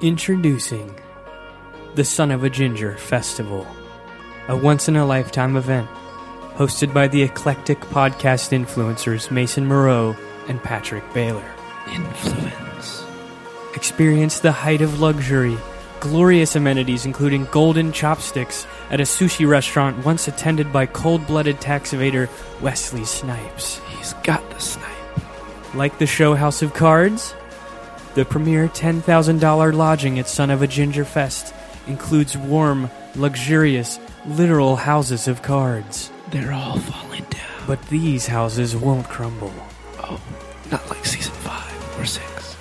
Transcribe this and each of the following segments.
Introducing the Son of a Ginger Festival, a once in a lifetime event hosted by the eclectic podcast influencers Mason Moreau and Patrick Baylor. Influence. Experience the height of luxury, glorious amenities including golden chopsticks at a sushi restaurant once attended by cold blooded tax evader Wesley Snipes. He's got the snipe. Like the show House of Cards, the premier $10,000 lodging at Son of a Ginger Fest includes warm, luxurious, literal houses of cards. They're all falling down. But these houses won't crumble. Oh, not like season five or six.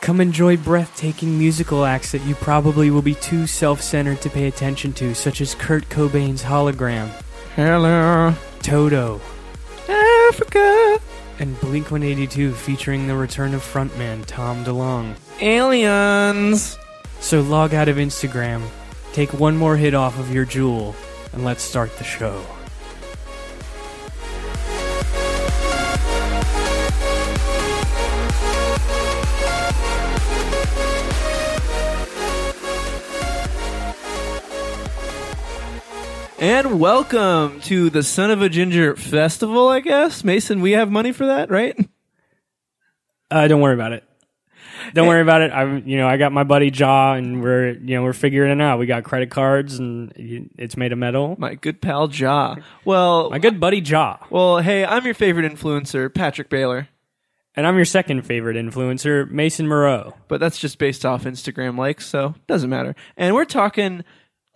Come enjoy breathtaking musical acts that you probably will be too self centered to pay attention to, such as Kurt Cobain's Hologram, Hello, Toto, Africa. And Blink 182 featuring the return of frontman Tom DeLonge. Aliens. So log out of Instagram, take one more hit off of your Juul, and let's start the show. And welcome to the Son of a Ginger Festival, I guess. Mason, we have money for that, right? Uh, don't worry about it. Don't worry about it. I'm, you know, I got my buddy Ja, and we're, you know, we're figuring it out. We got credit cards, and it's made of metal. My good pal Ja. Well, My good buddy Ja, well, hey, I'm your favorite influencer, Patrick Baylor. and I'm your second favorite influencer, Mason Moreau. but that's just based off Instagram likes, so it doesn't matter. And we're talking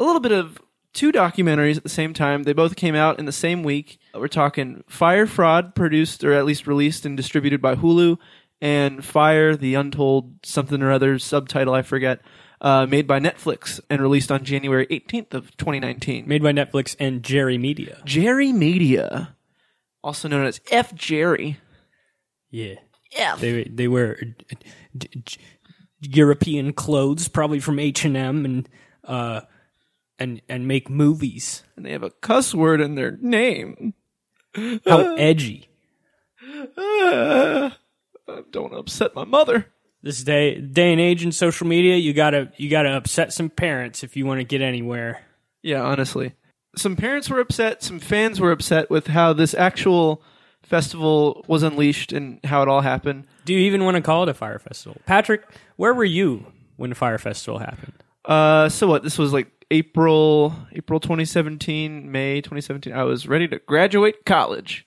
a little bit of two documentaries at the same time. They both came out in the same week. We're talking Fyre Fraud, produced or at least released and distributed by Hulu, and Fire, the Untold something or other subtitle I forget, uh, made by Netflix and released on January 18th of 2019. Made by Netflix and Jerry Media. Jerry Media, also known as F Jerry. Yeah, F. they they wear d- d- European clothes, probably from H and M, and uh, and and make movies. And they have a cuss word in their name. How edgy! Uh, don't upset my mother. This day day and age in social media, you gotta you gotta upset some parents if you want to get anywhere. Yeah, honestly. Some parents were upset, some fans were upset with how this actual festival was unleashed and how it all happened. Do you even want to call it a Fyre festival, Patrick? Where were you when the Fyre festival happened? Uh so what? This was like April April 2017, May 2017. I was ready to graduate college,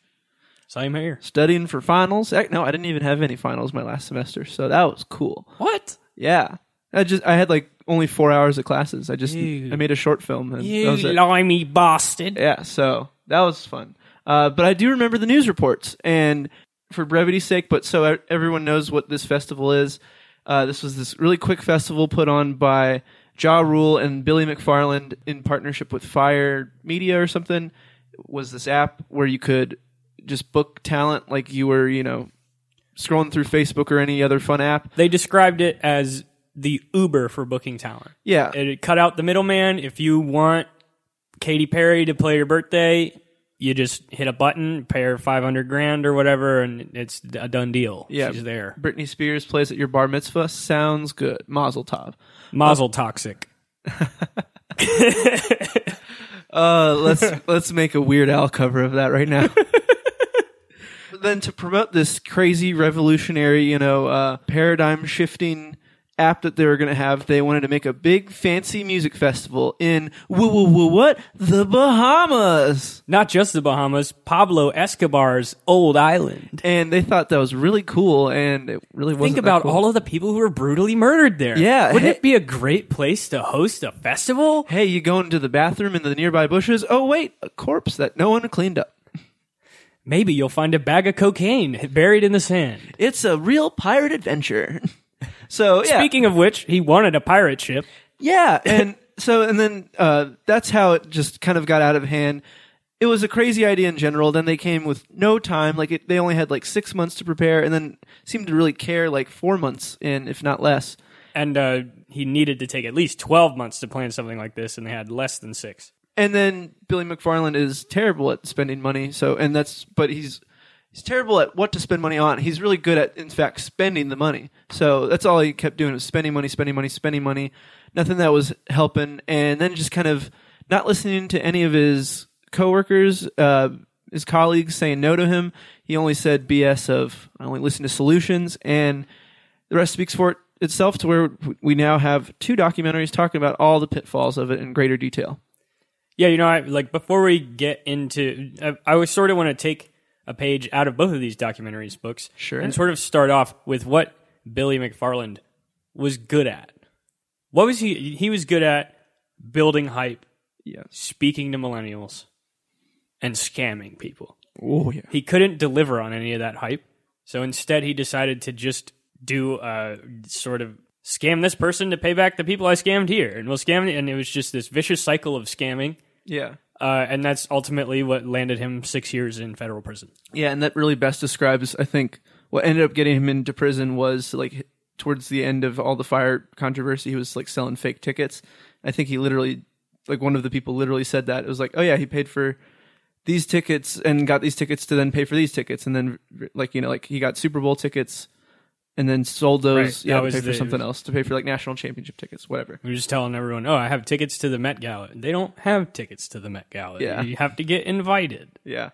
Same here. studying for finals. Heck, No, I didn't even have any finals my last semester, so that was cool. What? Yeah. I just I had like only 4 hours of classes. I just You- I made a short film and that You was it. limey bastard! Yeah, so that was fun. Uh, but I do remember the news reports, and for brevity's sake, but so e- everyone knows what this festival is, uh, this was this really quick festival put on by Ja Rule and Billy McFarland in partnership with Fyre Media or something. Was this app where you could just book talent like you were, you know, scrolling through Facebook or any other fun app? They described it as the Uber for booking talent. Yeah, It cut out the middleman. If you want Katy Perry to play your birthday, you just hit a button, pay her five hundred grand or whatever, and it's a done deal. Yeah. she's there. Britney Spears plays at your bar mitzvah. Sounds good. Mazel tov. Mazel toxic. Uh, let's let's make a Weird Al cover of that right now. Then to promote this crazy revolutionary, you know, uh, paradigm shifting app that they were going to have, they wanted to make a big fancy music festival in woo woo woo what the Bahamas, Not just the Bahamas, Pablo Escobar's old island. and they thought that was really cool, and it really wasn't. Think about cool. all of the people who were brutally murdered there. Yeah, wouldn't hey- it be a great place to host a festival? Hey, you go into the bathroom in the nearby bushes. Oh wait, a corpse that no one cleaned up. Maybe you'll find a bag of cocaine buried in the sand. It's a real pirate adventure. so yeah, Speaking of which, he wanted a pirate ship. Yeah, and so and then uh, that's how it just kind of got out of hand. It was a crazy idea in general. Then they came with no time; like it, they only had like six months to prepare, and then seemed to really care like four months in, if not less. and uh, he needed to take at least 12 months to plan something like this, and they had less than six. And then Billy McFarland is terrible at spending money. So and that's but he's he's terrible at what to spend money on. He's really good at, in fact, spending the money. So that's all he kept doing was spending money, spending money, spending money. Nothing that was helping, and then just kind of not listening to any of his coworkers, uh, his colleagues saying no to him. He only said BS of I only listen to solutions, and the rest speaks for it itself. To where we now have two documentaries talking about all the pitfalls of it in greater detail. Yeah, you know, I, like before we get into, I, I was sort of want to take a page out of both of these documentaries books, Sure. and sort of start off with what Billy McFarland was good at. What was he? He was good at building hype, Yeah. speaking to millennials, and scamming people. Oh yeah. He couldn't deliver on any of that hype, so instead he decided to just do a sort of scam this person to pay back the people I scammed here, and we'll scam, and it was just this vicious cycle of scamming. Yeah. Uh, and that's ultimately what landed him six years in federal prison. Yeah, and that really best describes, I think, what ended up getting him into prison was like towards the end of all the Fyre controversy, he was like selling fake tickets. I think he literally, like one of the people literally said that it was like, oh yeah, he paid for these tickets and got these tickets to then pay for these tickets, and then like you know like he got Super Bowl tickets and then sold those Right, yeah to pay for the- something else to pay for like national championship tickets, whatever. we are just telling everyone, "Oh, I have tickets to the Met Gala." They don't have tickets to the Met Gala. Yeah. you have to get invited. Yeah,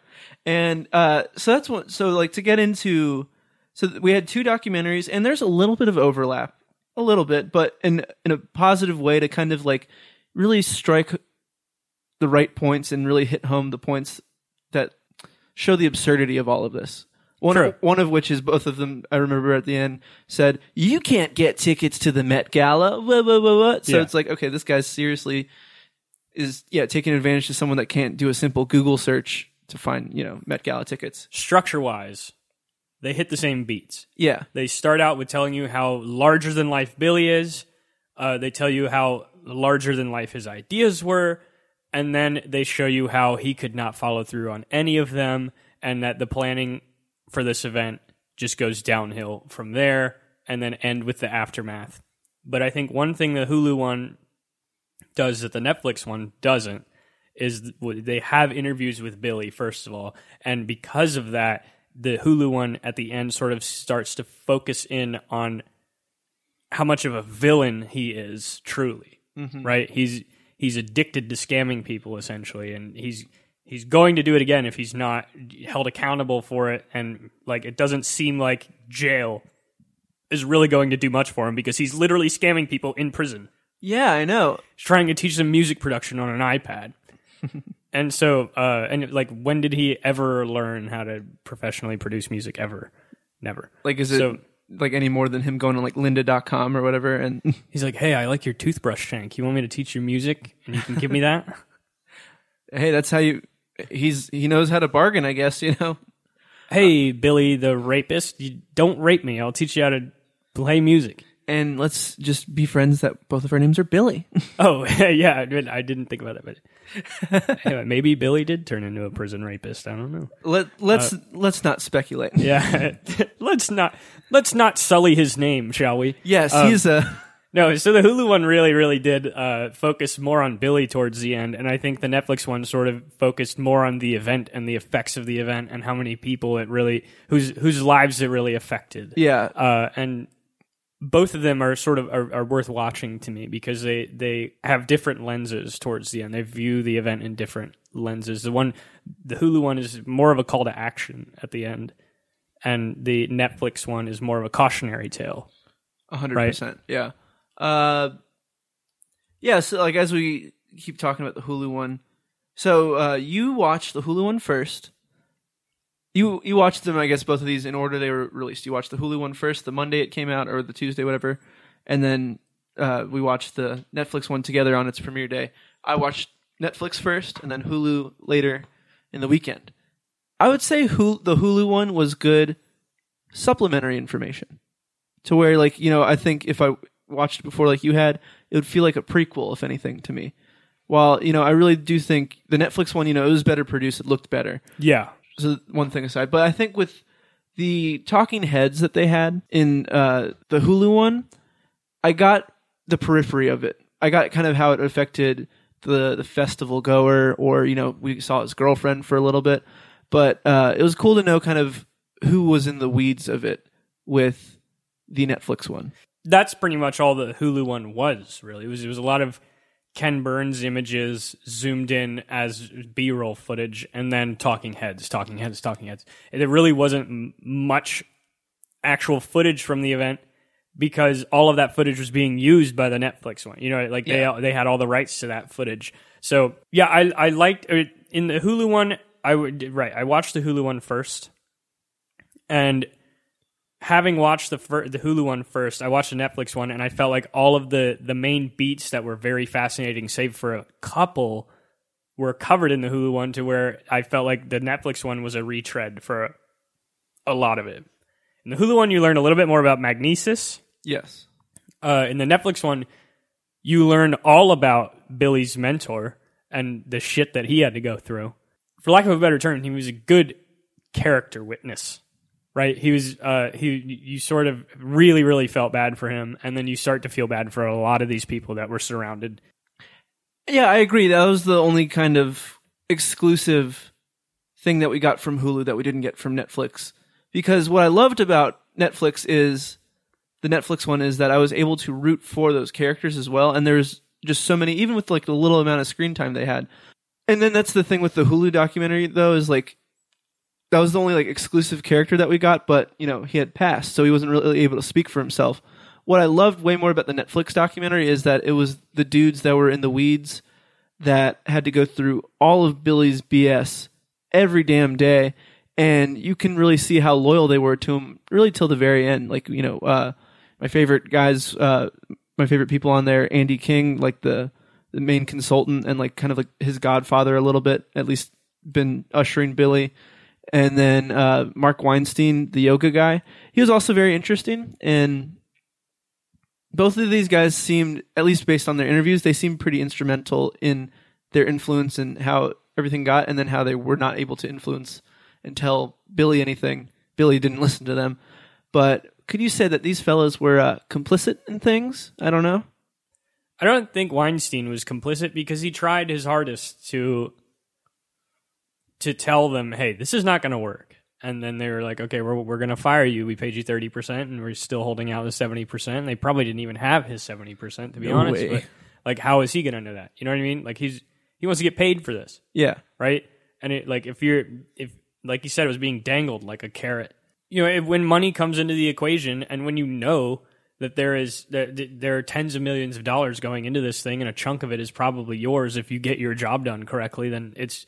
and uh, so that's what. So like to get into, so we had two documentaries, and there's a little bit of overlap, a little bit, but in in a positive way to kind of like really strike the right points and really hit home the points that show the absurdity of all of this. One True. of, one of which is both of them. I remember at the end said, "You can't get tickets to the Met Gala." What, what, what? So Yeah. it's like, okay, this guy's seriously is yeah taking advantage of someone that can't do a simple Google search to find you know Met Gala tickets. Structure wise, they hit the same beats. Yeah, They start out with telling you how larger than life Billy is. Uh, they tell you how larger than life his ideas were, and then they show you how he could not follow through on any of them, and that the planning for this event just goes downhill from there, and then end with the aftermath. But I think one thing the Hulu one does that the Netflix one doesn't is they have interviews with Billy first of all, and because of that, the Hulu one at the end sort of starts to focus in on how much of a villain he is truly. Mm-hmm. Right? He's he's addicted to scamming people essentially, and he's he's going to do it again if he's not held accountable for it. And like it doesn't seem like jail is really going to do much for him because he's literally scamming people in prison yeah, I know. he's trying to teach them music production on an iPad. and so, uh, and like, when did he ever learn how to professionally produce music? Ever? Never. Like, is it So- like any more than him going on like Lynda.com or whatever? And He's like, hey, I like your toothbrush shank. You want me to teach you music, and you can give me that? hey, that's how you. He's he knows how to bargain, I guess. You know. hey, Billy the rapist, you don't rape me. I'll teach you how to play music. And let's just be friends that both of our names are Billy. Oh, yeah, I didn't- I didn't think about that, but anyway, maybe Billy did turn into a prison rapist. I don't know. Let let's Uh, let's not speculate. Yeah, let's not let's not sully his name, shall we? Yes, Um, he's a. No, so the Hulu one really, really did uh, focus more on Billy towards the end, and I think the Netflix one sort of focused more on the event and the effects of the event and how many people it really whose whose lives it really affected. Yeah, Uh, and both of them are sort of are, are worth watching to me because they they have different lenses towards the end. They view the event in different lenses. The one, the Hulu one is more of a call to action at the end, and the Netflix one is more of a cautionary tale. A hundred Right. percent. Yeah. Uh, yeah. So, like, as we keep talking about the Hulu one, so uh, you watched the Hulu one first. You you watched them, I guess, both of these in order they were released. You watched the Hulu one first, the Monday it came out, or the Tuesday, whatever, and then uh, we watched the Netflix one together on its premiere day. I watched Netflix first, and then Hulu later in the weekend. I would say the Hulu one was good supplementary information to where like you know i think if i watched it before like you had it would feel like a prequel if anything to me. While you know i really do think the netflix one you know it was better produced it looked better. Yeah, so one thing aside. But i think with the talking heads that they had in uh, the hulu one i got the periphery of it. I got kind of how it affected the the festival goer or you know we saw his girlfriend for a little bit. But uh, it was cool to know kind of who was in the weeds of it with the Netflix one. That's pretty much all the Hulu one was. Really, it was it was a lot of Ken Burns images zoomed in as B roll footage, and then talking heads, talking heads, talking heads. It really wasn't much actual footage from the event because all of that footage was being used by the Netflix one. You know, like Yeah. they they had all the rights to that footage. So yeah, I I liked it. in the Hulu one. I would right. I watched the Hulu one first, and having watched the fir- the Hulu one first, I watched the Netflix one, and I felt like all of the the main beats that were very fascinating, save for a couple, were covered in the Hulu one. To where I felt like the Netflix one was a retread for a lot of it. In the Hulu one, you learn a little bit more about Magnises. Yes. Uh, in the Netflix one, you learn all about Billy's mentor and the shit that he had to go through. For lack of a better term, he was a good character witness, right? He was, uh, he, you sort of really, really felt bad for him, and then you start to feel bad for a lot of these people that were surrounded. Yeah, I agree. That was the only kind of exclusive thing that we got from Hulu that we didn't get from Netflix. Because what I loved about Netflix is the Netflix one is that I was able to root for those characters as well. And there's just so many, even with like the little amount of screen time they had. And then that's the thing with the Hulu documentary though, is like that was the only like exclusive character that we got, but you know, he had passed, so he wasn't really able to speak for himself. What I loved way more about the Netflix documentary is that it was the dudes that were in the weeds that had to go through all of Billy's BS every damn day, and you can really see how loyal they were to him, really till the very end. Like you know, uh, my favorite guys, uh, my favorite people on there, Andy King, like the the main consultant and like kind of like his godfather a little bit, at least been ushering Billy. And then uh, Marc Weinstein, the yoga guy, he was also very interesting. And both of these guys seemed, at least based on their interviews, they seemed pretty instrumental in their influence and how everything got, and then how they were not able to influence and tell Billy anything. Billy didn't listen to them. But could you say that these fellows were uh, complicit in things? I don't know. I don't think Weinstein was complicit because he tried his hardest to to tell them, "Hey, this is not going to work." And then they were like, "Okay, we're we're going to fire you. We paid you thirty percent, and we're still holding out the seventy percent." They probably didn't even have his seventy percent, to be No honest. But like, how is he going to know that? You know what I mean? Like, he's he wants to get paid for this, Yeah. right? And it like if you're if like you said, it was being dangled like a carrot. You know, if, when money comes into the equation, and when you know that there is that that there are tens of millions of dollars going into this thing, and a chunk of it is probably yours if you get your job done correctly, then it's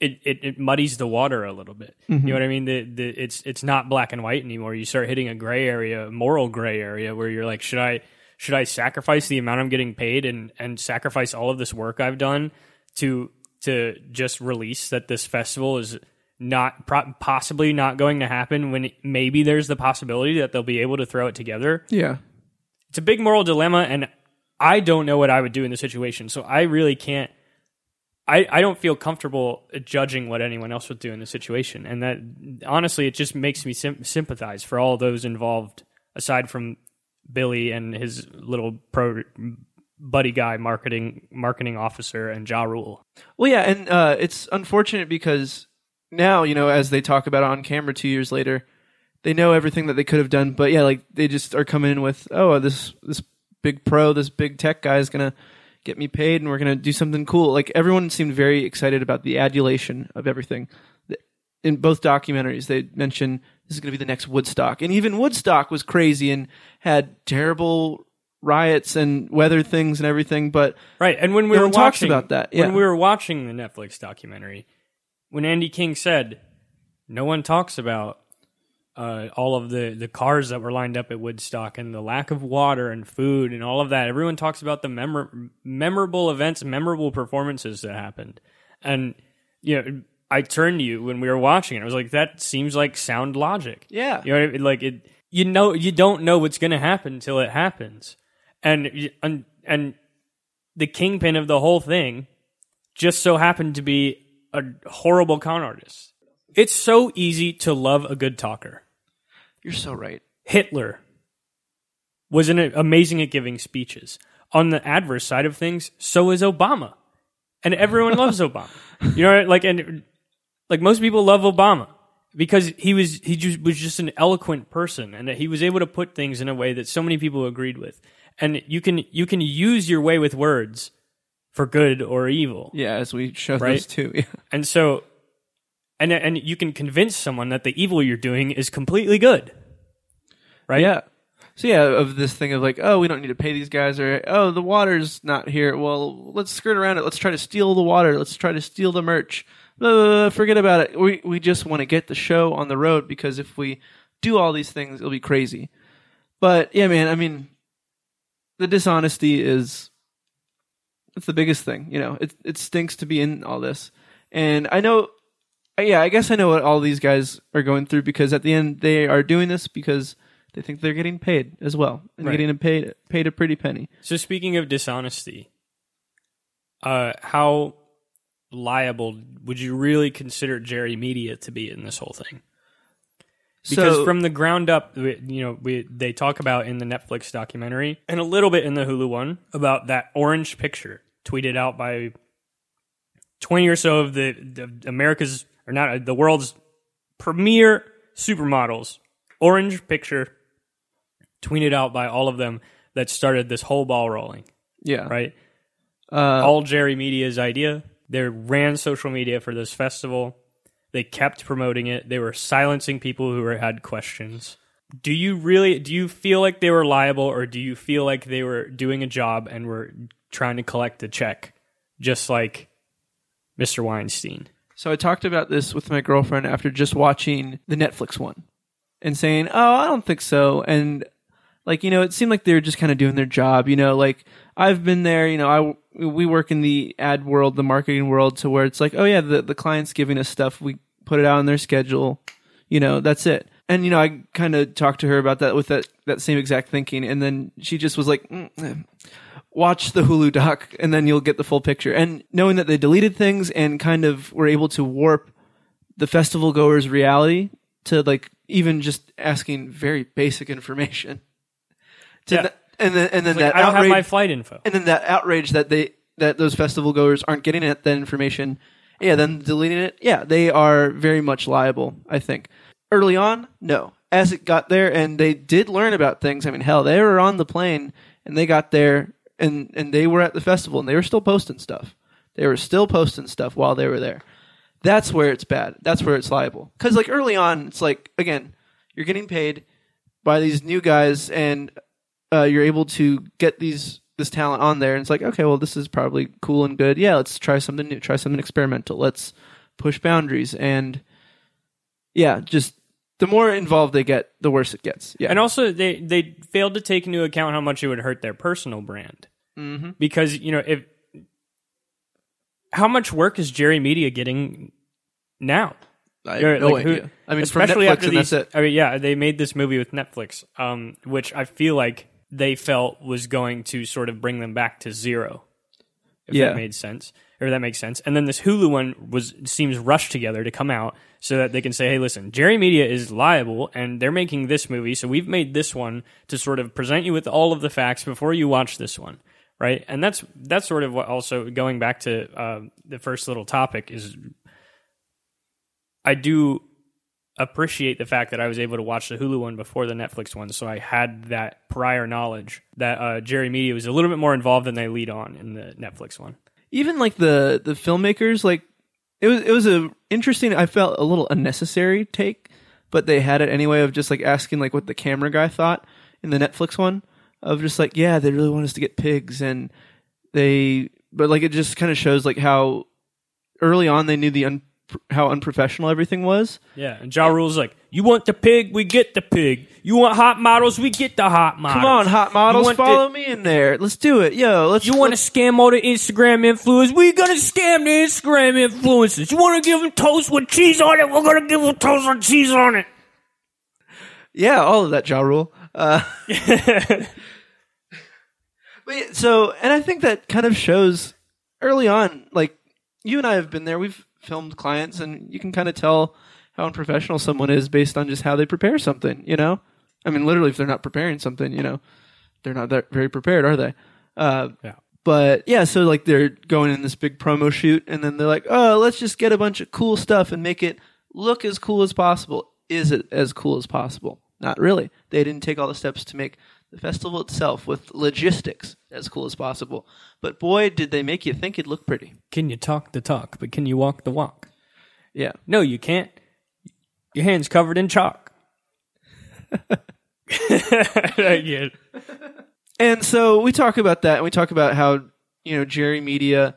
it, it, it muddies the water a little bit. You mm-hmm. know what I mean? The, the it's it's not black and white anymore. You start hitting a gray area, a moral gray area, where you're like, should I should I sacrifice the amount I'm getting paid and and sacrifice all of this work I've done to to just release that this festival is not pro- possibly not going to happen when maybe there's the possibility that they'll be able to throw it together Yeah. it's a big moral dilemma and i don't know what i would do in the situation so i really can't I, I don't feel comfortable judging what anyone else would do in the situation and that honestly it just makes me sim- sympathize for all those involved aside from billy and his little pro buddy guy marketing marketing officer and ja rule Well, yeah, and uh, it's unfortunate because now, you know, as they talk about on camera two years later, they know everything that they could have done. But yeah, like they just are coming in with, oh, this this big pro, this big tech guy is gonna get me paid, and we're gonna do something cool. Like everyone seemed very excited about the adulation of everything. In both documentaries, they mention this is gonna be the next Woodstock, and even Woodstock was crazy and had terrible riots and weather things and everything. But Right, and when we were watching about that, yeah. when we were watching the Netflix documentary, when Andy King said, "No one talks about uh, all of the the cars that were lined up at Woodstock and the lack of water and food and all of that. Everyone talks about the memor- memorable events, memorable performances that happened." And you know, I turned to you when we were watching it. I was like, "That seems like sound logic." yeah, You know, I mean? like it. You know, you don't know what's going to happen until it happens, and and and the kingpin of the whole thing just so happened to be a horrible con artist. It's so easy to love a good talker. You're so right. Hitler was an amazing at giving speeches. On the adverse side of things, so is Obama, and everyone loves Obama. You know, like and like most people love Obama, because he was he just was just an eloquent person and that he was able to put things in a way that so many people agreed with and you can you can use your way with words for good or evil Yeah, as we show Right. those two. Yeah. and so and and you can convince someone that the evil you're doing is completely good right Yeah. So yeah, of this thing of like, oh, we don't need to pay these guys, or oh, the water's not here. Well, let's skirt around it. Let's try to steal the water. Let's try to steal the merch. Blah, blah, blah, forget about it. We we just want to get the show on the road because if we do all these things, it'll be crazy. But yeah, man, I mean, the dishonesty is it's the biggest thing. You know, it it stinks to be in all this, and I know. Yeah, I guess I know what all these guys are going through because at the end they are doing this because they think they're getting paid as well and Right. getting paid paid a pretty penny. so speaking of dishonesty uh how liable would you really consider jerry media to be in this whole thing because so, from the ground up we- you know we they talk about in the netflix documentary and a little bit in the hulu one about that orange picture tweeted out by 20 or so of the, the america's or not the world's premier supermodels orange picture tweeted out by all of them that started this whole ball rolling yeah, right Uh, all Jerry Media's idea. They ran social media for this festival. They kept promoting it. They were silencing people who were, had questions. Do you really do you feel like they were liable or do you feel like they were doing a job and were trying to collect a check just like Mr. Weinstein? So I talked about this with my girlfriend after just watching the Netflix one and saying, "Oh, I don't think so." And like you know, it seemed like they were just kind of doing their job. You know, like I've been there. You know, I we work in the ad world, the marketing world, to where it's like, oh yeah, the the client's giving us stuff. We put it out on their schedule. You know, that's it. And you know, I kind of talked to her about that with that that same exact thinking, and then she just was like. Mm, eh. Watch the Hulu doc, and then you'll get the full picture. And knowing that they deleted things and kind of were able to warp the festival goers' reality to like even just asking very basic information. To Yeah. the- and then and then Like, that I don't outrage, have my flight info. and then that outrage that they that those festival goers aren't getting it, that information. Yeah, then deleting it. Yeah, they are very much liable. I think early on, no. As it got there, and they did learn about things. I mean, hell, they were on the plane and they got there, and and they were at the festival, and they were still posting stuff. They were still posting stuff while they were there. That's where it's bad. That's where it's liable. Because like early on, it's like again, you're getting paid by these new guys, and uh, you're able to get these this talent on there, and it's like, okay, well, this is probably cool and good. Yeah, let's try something new, try something experimental. Let's push boundaries, and yeah, just the more involved they get, the worse it gets. Yeah, And also, they they failed to take into account how much it would hurt their personal brand. mm-hmm. because you know if how much work is Jerry Media getting now? I have no like, who- idea. I mean, especially from Netflix, after and these. that's it. I mean, yeah, they made this movie with Netflix, um, which I feel like they felt was going to sort of bring them back to zero. If Yeah. that made sense, or that makes sense. And then this Hulu one was seems rushed together to come out so that they can say, "Hey, listen, Jerry Media is liable, and they're making this movie, so we've made this one to sort of present you with all of the facts before you watch this one." Right, and that's that's sort of what also going back to uh, the first little topic is I do appreciate the fact that I was able to watch the Hulu one before the Netflix one, so I had that prior knowledge that uh, Jerry Media was a little bit more involved than they lead on in the Netflix one. Even like the the filmmakers like it was it was a interesting i felt a little unnecessary take but they had it anyway of just like asking like what the camera guy thought in the netflix one of just like yeah they really want us to get pigs and they but like it just kind of shows like how early on they knew the un, how unprofessional everything was Yeah, and Ja Rule's like, "You want the pig, we get the pig. You want hot models, we get the hot models. come on hot models want the- follow me in there let's do it yo let's You want to let's- scam all the Instagram influencers? We gonna scam the Instagram influencers. You want to give them toast with cheese on it? We're gonna give them toast with cheese on it. yeah all of that ja rule uh But yeah, so, and I think that kind of shows early on, like you and I have been there. We've filmed clients, and you can kind of tell how unprofessional someone is based on just how they prepare something. You know, I mean, literally, if they're not preparing something, you know, they're not that very prepared, are they? Uh, Yeah. But yeah, so like they're going in this big promo shoot, and then they're like, "Oh, let's just get a bunch of cool stuff and make it look as cool as possible. Is it as cool as possible? Not really. They didn't take all the steps to make the festival itself with logistics as cool as possible. But boy, did they make you think it looked pretty. Can you talk the talk, but can you walk the walk? Yeah. No, you can't. Your hand's covered in chalk. And so we talk about that, and we talk about how you know Jerry Media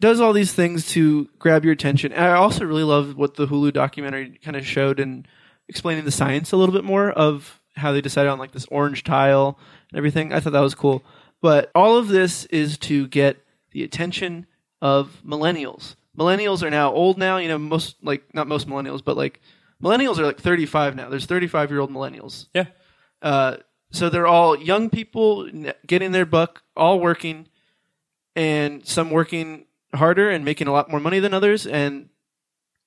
does all these things to grab your attention. And I also really love what the Hulu documentary kind of showed in explaining the science a little bit more of how they decided on like this orange tile and everything. I thought that was cool. But all of this is to get the attention of millennials. Millennials are now old now. You know, most like not most millennials, but like millennials are like 35 now. There's 35 year old millennials. Yeah. Uh, so they're all young people getting their buck, all working, and some working harder and making a lot more money than others. And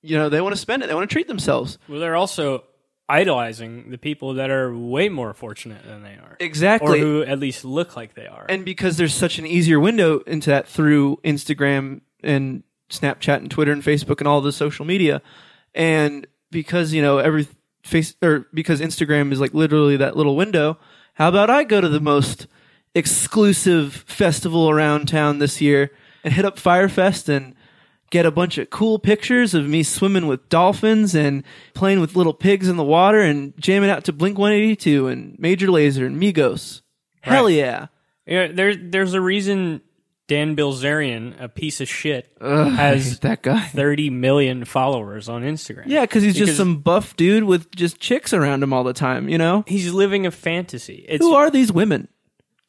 you know they want to spend it. They want to treat themselves. Well, they're also idolizing the people that are way more fortunate than they are. Exactly. Or who at least look like they are. and because there's such an easier window into that through Instagram and Snapchat and Twitter and Facebook and all the social media, and because you know every face or because Instagram is like literally that little window. How about I go to the most exclusive festival around town this year and hit up Fyrefest and get a bunch of cool pictures of me swimming with dolphins and playing with little pigs in the water and jamming out to Blink 182 and Major Lazer and Migos. Hell yeah. Yeah, there, there's a reason Dan Bilzerian, a piece of shit, Ugh, has that guy. 30 million followers on Instagram. Yeah, because he's Because- just some buff dude with just chicks around him all the time. You know, He's living a fantasy. It's, who are these women?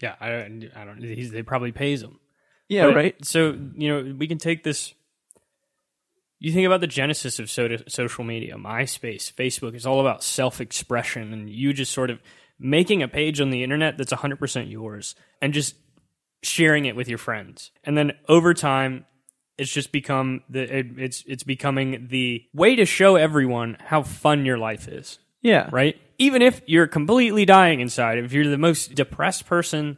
yeah, I, don't- I don't. He's, they probably pays him. Yeah, But- right. So you know, we can take this. You think about the genesis of so- social media, MySpace, Facebook it's all about self-expression, and you just sort of making a page on the internet that's 100% yours, and just sharing it with your friends. And then over time, it's just become the it, it's it's becoming the way to show everyone how fun your life is Yeah, right? Even if you're completely dying inside, if you're the most depressed person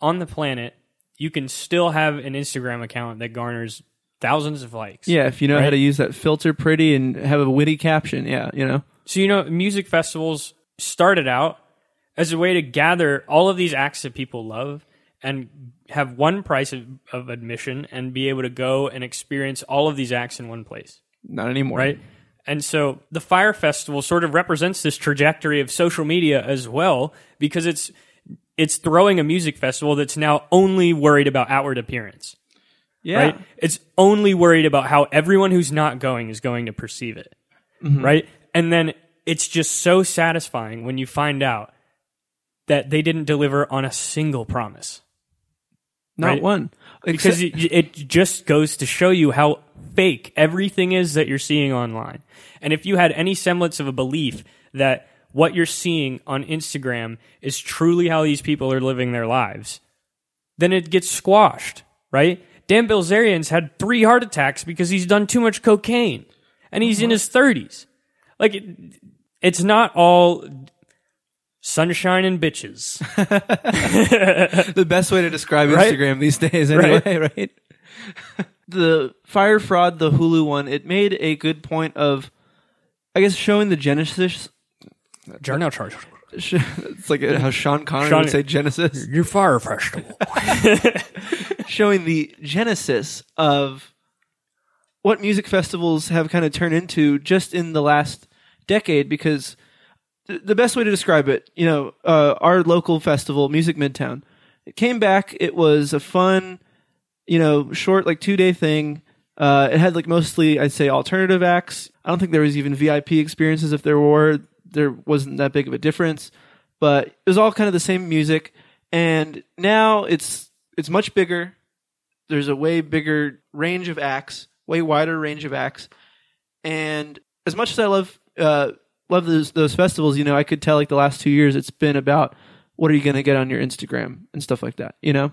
on the planet, you can still have an Instagram account that garners thousands of likes. Yeah, if you know how to use that filter pretty and have a witty caption. Yeah, you know. So, you know, music festivals started out as a way to gather all of these acts that people love and have one price of, of admission and be able to go and experience all of these acts in one place. Not anymore. right? And so the Fyre Festival sort of represents this trajectory of social media as well because it's it's throwing a music festival that's now only worried about outward appearance, Yeah. right? It's only worried about how everyone who's not going is going to perceive it, mm-hmm. right? And then it's just so satisfying when you find out that they didn't deliver on a single promise Not right. one. because it, it just goes to show you how fake everything is that you're seeing online. And if you had any semblance of a belief that what you're seeing on Instagram is truly how these people are living their lives, then it gets squashed, right? Dan Bilzerian's had three heart attacks because he's done too much cocaine and he's in his 30s. Like, it, it's not all sunshine and bitches. the best way to describe Right? Instagram these days, anyway, right? the Fyre Fraud, the Hulu one, it made a good point of, I guess, showing the genesis. Journal charge. It's like how Sean Connery Sean- would say Genesis. Your Fyre festival. showing the genesis of what music festivals have kind of turned into just in the last decade because th- the best way to describe it you know uh, our local festival music midtown it came back it was a fun you know short like two day thing uh, it had like mostly i'd say alternative acts i don't think there was even vip experiences if there were there wasn't that big of a difference but it was all kind of the same music. And now it's it's much bigger. There's a way bigger range of acts way wider range of acts. And as much as i love uh love those those festivals you know i could tell like the last two years it's been about what are you going to get on your instagram and stuff like that you know?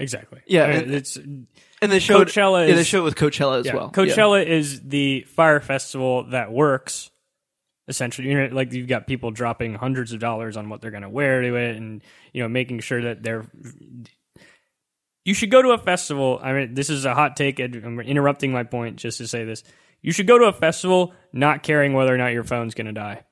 Exactly. Yeah, I mean, and- it's and they showed Coachella yeah they showed it with coachella as yeah, well. Coachella is the Fyre festival that works. Essentially, you know, like you've got people dropping hundreds of dollars on what they're going to wear to it, and you know, making sure that they're. you should go to a festival. I mean, this is a hot take. I'm interrupting my point just to say this. You should go to a festival not caring whether or not your phone's going to die.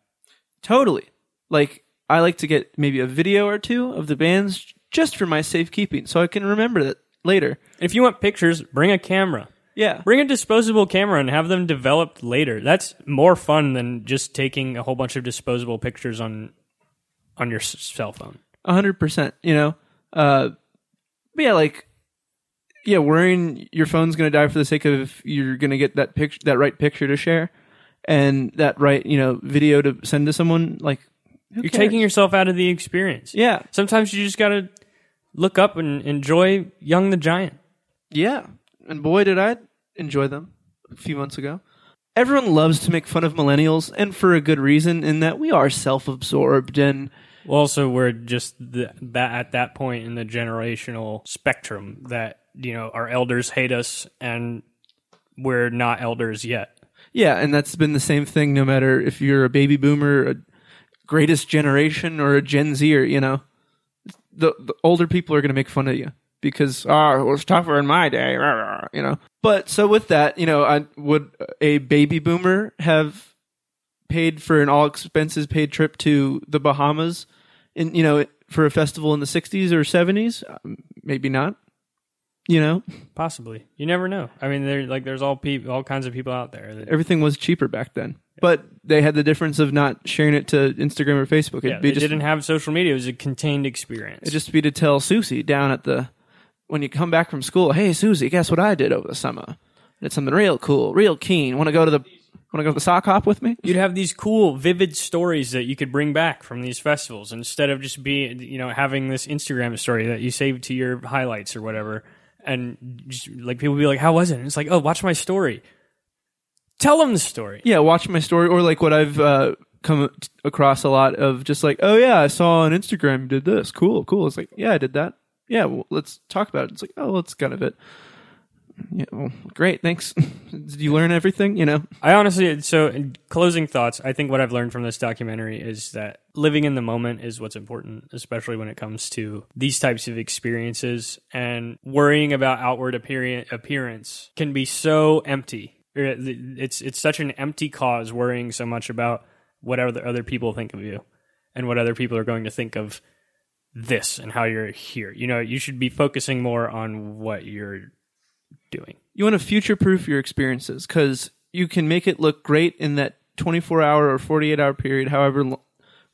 Totally. Like I like to get maybe a video or two of the bands just for my safekeeping, so I can remember that later. If you want pictures, bring a camera. Yeah. Bring a disposable camera and have them developed later. That's more fun than just taking a whole bunch of disposable pictures on on your s- cell phone. A hundred percent. You know, uh, but yeah, like, yeah, worrying your phone's gonna die for the sake of you're gonna get that picture, that right picture to share, and that right, you know, video to send to someone. Like, You're taking yourself out of the experience. yeah, Sometimes you just got to look up and enjoy Young the Giant. yeah, and boy, did I enjoy them a few months ago. Everyone loves to make fun of millennials, and for a good reason. In that we are self-absorbed and Well, also, we're just the, that at that point in the generational spectrum that you know our elders hate us and we're not elders yet. Yeah, and that's been the same thing no matter if you're a baby boomer, a greatest generation, or a Gen Zer, you know. The, the older people are going to make fun of you because, oh, it was tougher in my day, rah, rah," you know. But so with that, you know, I, would a baby boomer have paid for an all expenses paid trip to the Bahamas in, you know, for a festival in the 60s or 70s? Um, Maybe not. You know, Possibly, you never know. I mean, there like there's all people, all kinds of people out there. That, everything was cheaper back then. But they had the difference of not sharing it to Instagram or Facebook. It'd yeah, be they just didn't have social media. It was a contained experience. it'd just be to tell Susie down at the when you come back from school, hey Susie, guess what I did over the summer? Did something real cool, real keen. Want to go to the want to go to the sock hop with me? You'd have these cool, vivid stories that you could bring back from these festivals instead of just being, you know, having this Instagram story that you save to your highlights or whatever. And just like people would be like, "How was it?" And it's like, "Oh, watch my story." Tell them the story. Yeah, watch my story or like what I've uh, come across a lot of just like, oh yeah, I saw on Instagram you did this. Cool, cool. It's like, yeah, I did that. Yeah, well, let's talk about it. It's like, oh, that's kind of it. Yeah, well, great, thanks. did you learn everything? You know, I honestly, so in closing thoughts, I think what I've learned from this documentary is that living in the moment is what's important, especially when it comes to these types of experiences. And worrying about outward appearance, can be so empty. Uh, it's it's such an empty cause worrying so much about what other other people think of you and what other people are going to think of this and how you're here. You know, you should be focusing more on what you're doing. you want to future proof your experiences because you can make it look great in that 24 hour or 48 hour period, however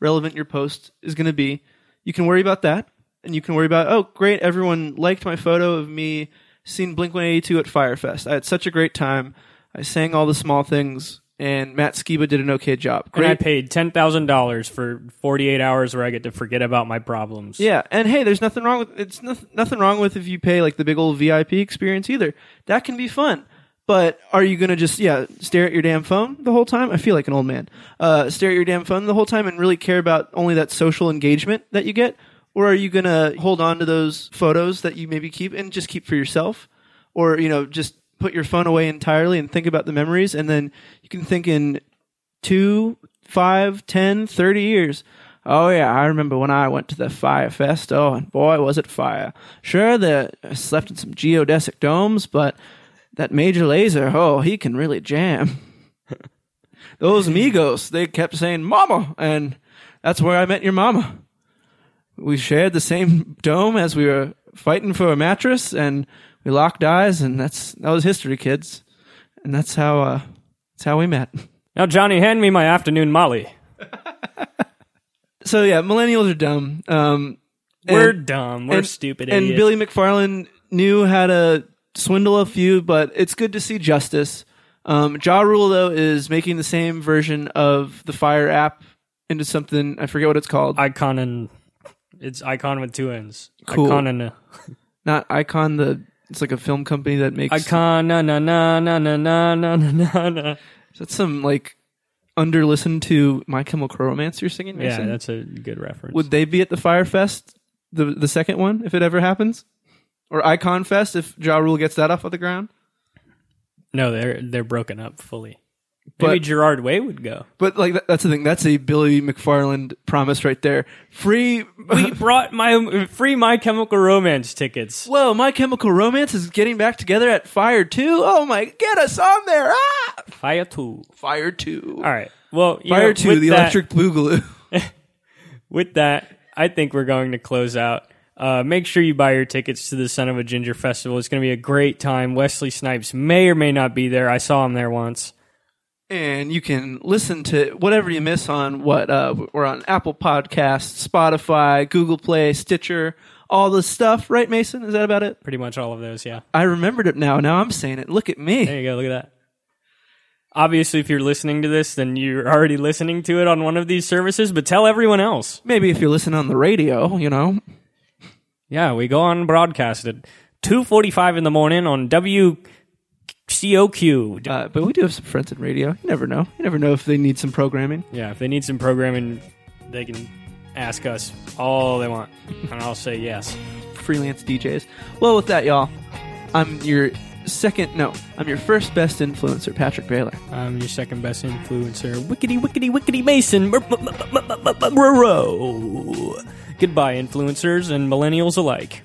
relevant your post is going to be. You can worry about that. And you can worry about, oh, great, everyone liked my photo of me seeing Blink 182 at Fyrefest. I had such a great time. I sang all the small things, and Matt Skiba did an okay job. And I Great. paid ten thousand dollars for forty eight hours where I get to forget about my problems. Yeah, and hey, there's nothing wrong with it's nothing, nothing wrong with if you pay like the big old VIP experience either. That can be fun. But are you gonna just yeah stare at your damn phone the whole time? I feel like an old man. Uh, stare at your damn phone the whole time and really care about only that social engagement that you get, or are you gonna hold on to those photos that you maybe keep and just keep for yourself, or you know just put your phone away entirely and think about the memories, and then you can think in two, five, ten, thirty years. Oh yeah, I remember when I went to the Fyre Fest. Oh, and boy, was it fire! Sure, the I slept in some geodesic domes, but that Major Lazer, oh, he can really jam. Those Migos, they kept saying "Mama," and that's where I met your mama. We shared the same dome as we were fighting for a mattress, and we locked eyes, and that's that was history, kids. And that's how uh, that's how we met. Now, Johnny, hand me my afternoon Molly. So yeah, millennials are dumb. Um, We're and- dumb. We're and- stupid And idiots. Billy McFarland knew how to swindle a few, but it's good to see justice. Um, Ja Rule though is making the same version of the Fyre app into something I forget what it's called. icon and it's icon with two ends. Cool. Icon and a, Not Icon. The it's like a film company that makes. icon na na na na na na na na na. Is that some like under listened to My Chemical Romance you're singing? Yeah, Mason? that's a good reference. Would they be at the Fyre Fest, the the second one, if it ever happens, or Icon Fest if Ja Rule gets that off of the ground? no, they're they're broken up fully. Maybe Gerard Way would go. But like that, that's the thing. That's a Billy McFarland promise right there. Free. We brought my free My Chemical Romance tickets. Whoa, My Chemical Romance is getting back together at Fire 2. Oh my, get us on there. Ah! Fire two. Fire 2. All right. Well, you Fire know, 2, the that- Electric Boogaloo. with that, I think we're going to close out. Uh, make sure you buy your tickets to the Son of a Ginger Festival. It's going to be a great time. Wesley Snipes may or may not be there. I saw him there once. And you can listen to whatever you miss on what uh, we're on Apple Podcasts, Spotify, Google Play, Stitcher, all the stuff. Right, Mason? Is that about it? Pretty much all of those, yeah. I remembered it now. Now I'm saying it. Look at me. There you go. Look at that. Obviously, if you're listening to this, then you're already listening to it on one of these services, but tell everyone else. Maybe if you're listening on the radio, you know. Yeah, we go on broadcast at 2.45 in the morning on WCOQ. Uh, but we do have some friends in radio. You never know. You never know if they need some programming. Yeah, if they need some programming, they can ask us all they want, and I'll say yes. Freelance DJs. Well, with that, y'all, I'm your second, no, I'm your first best influencer, Patrick Baylor. I'm your second best influencer, Wickety Wickety Wickety Mason. Burrow. Goodbye, influencers and millennials alike.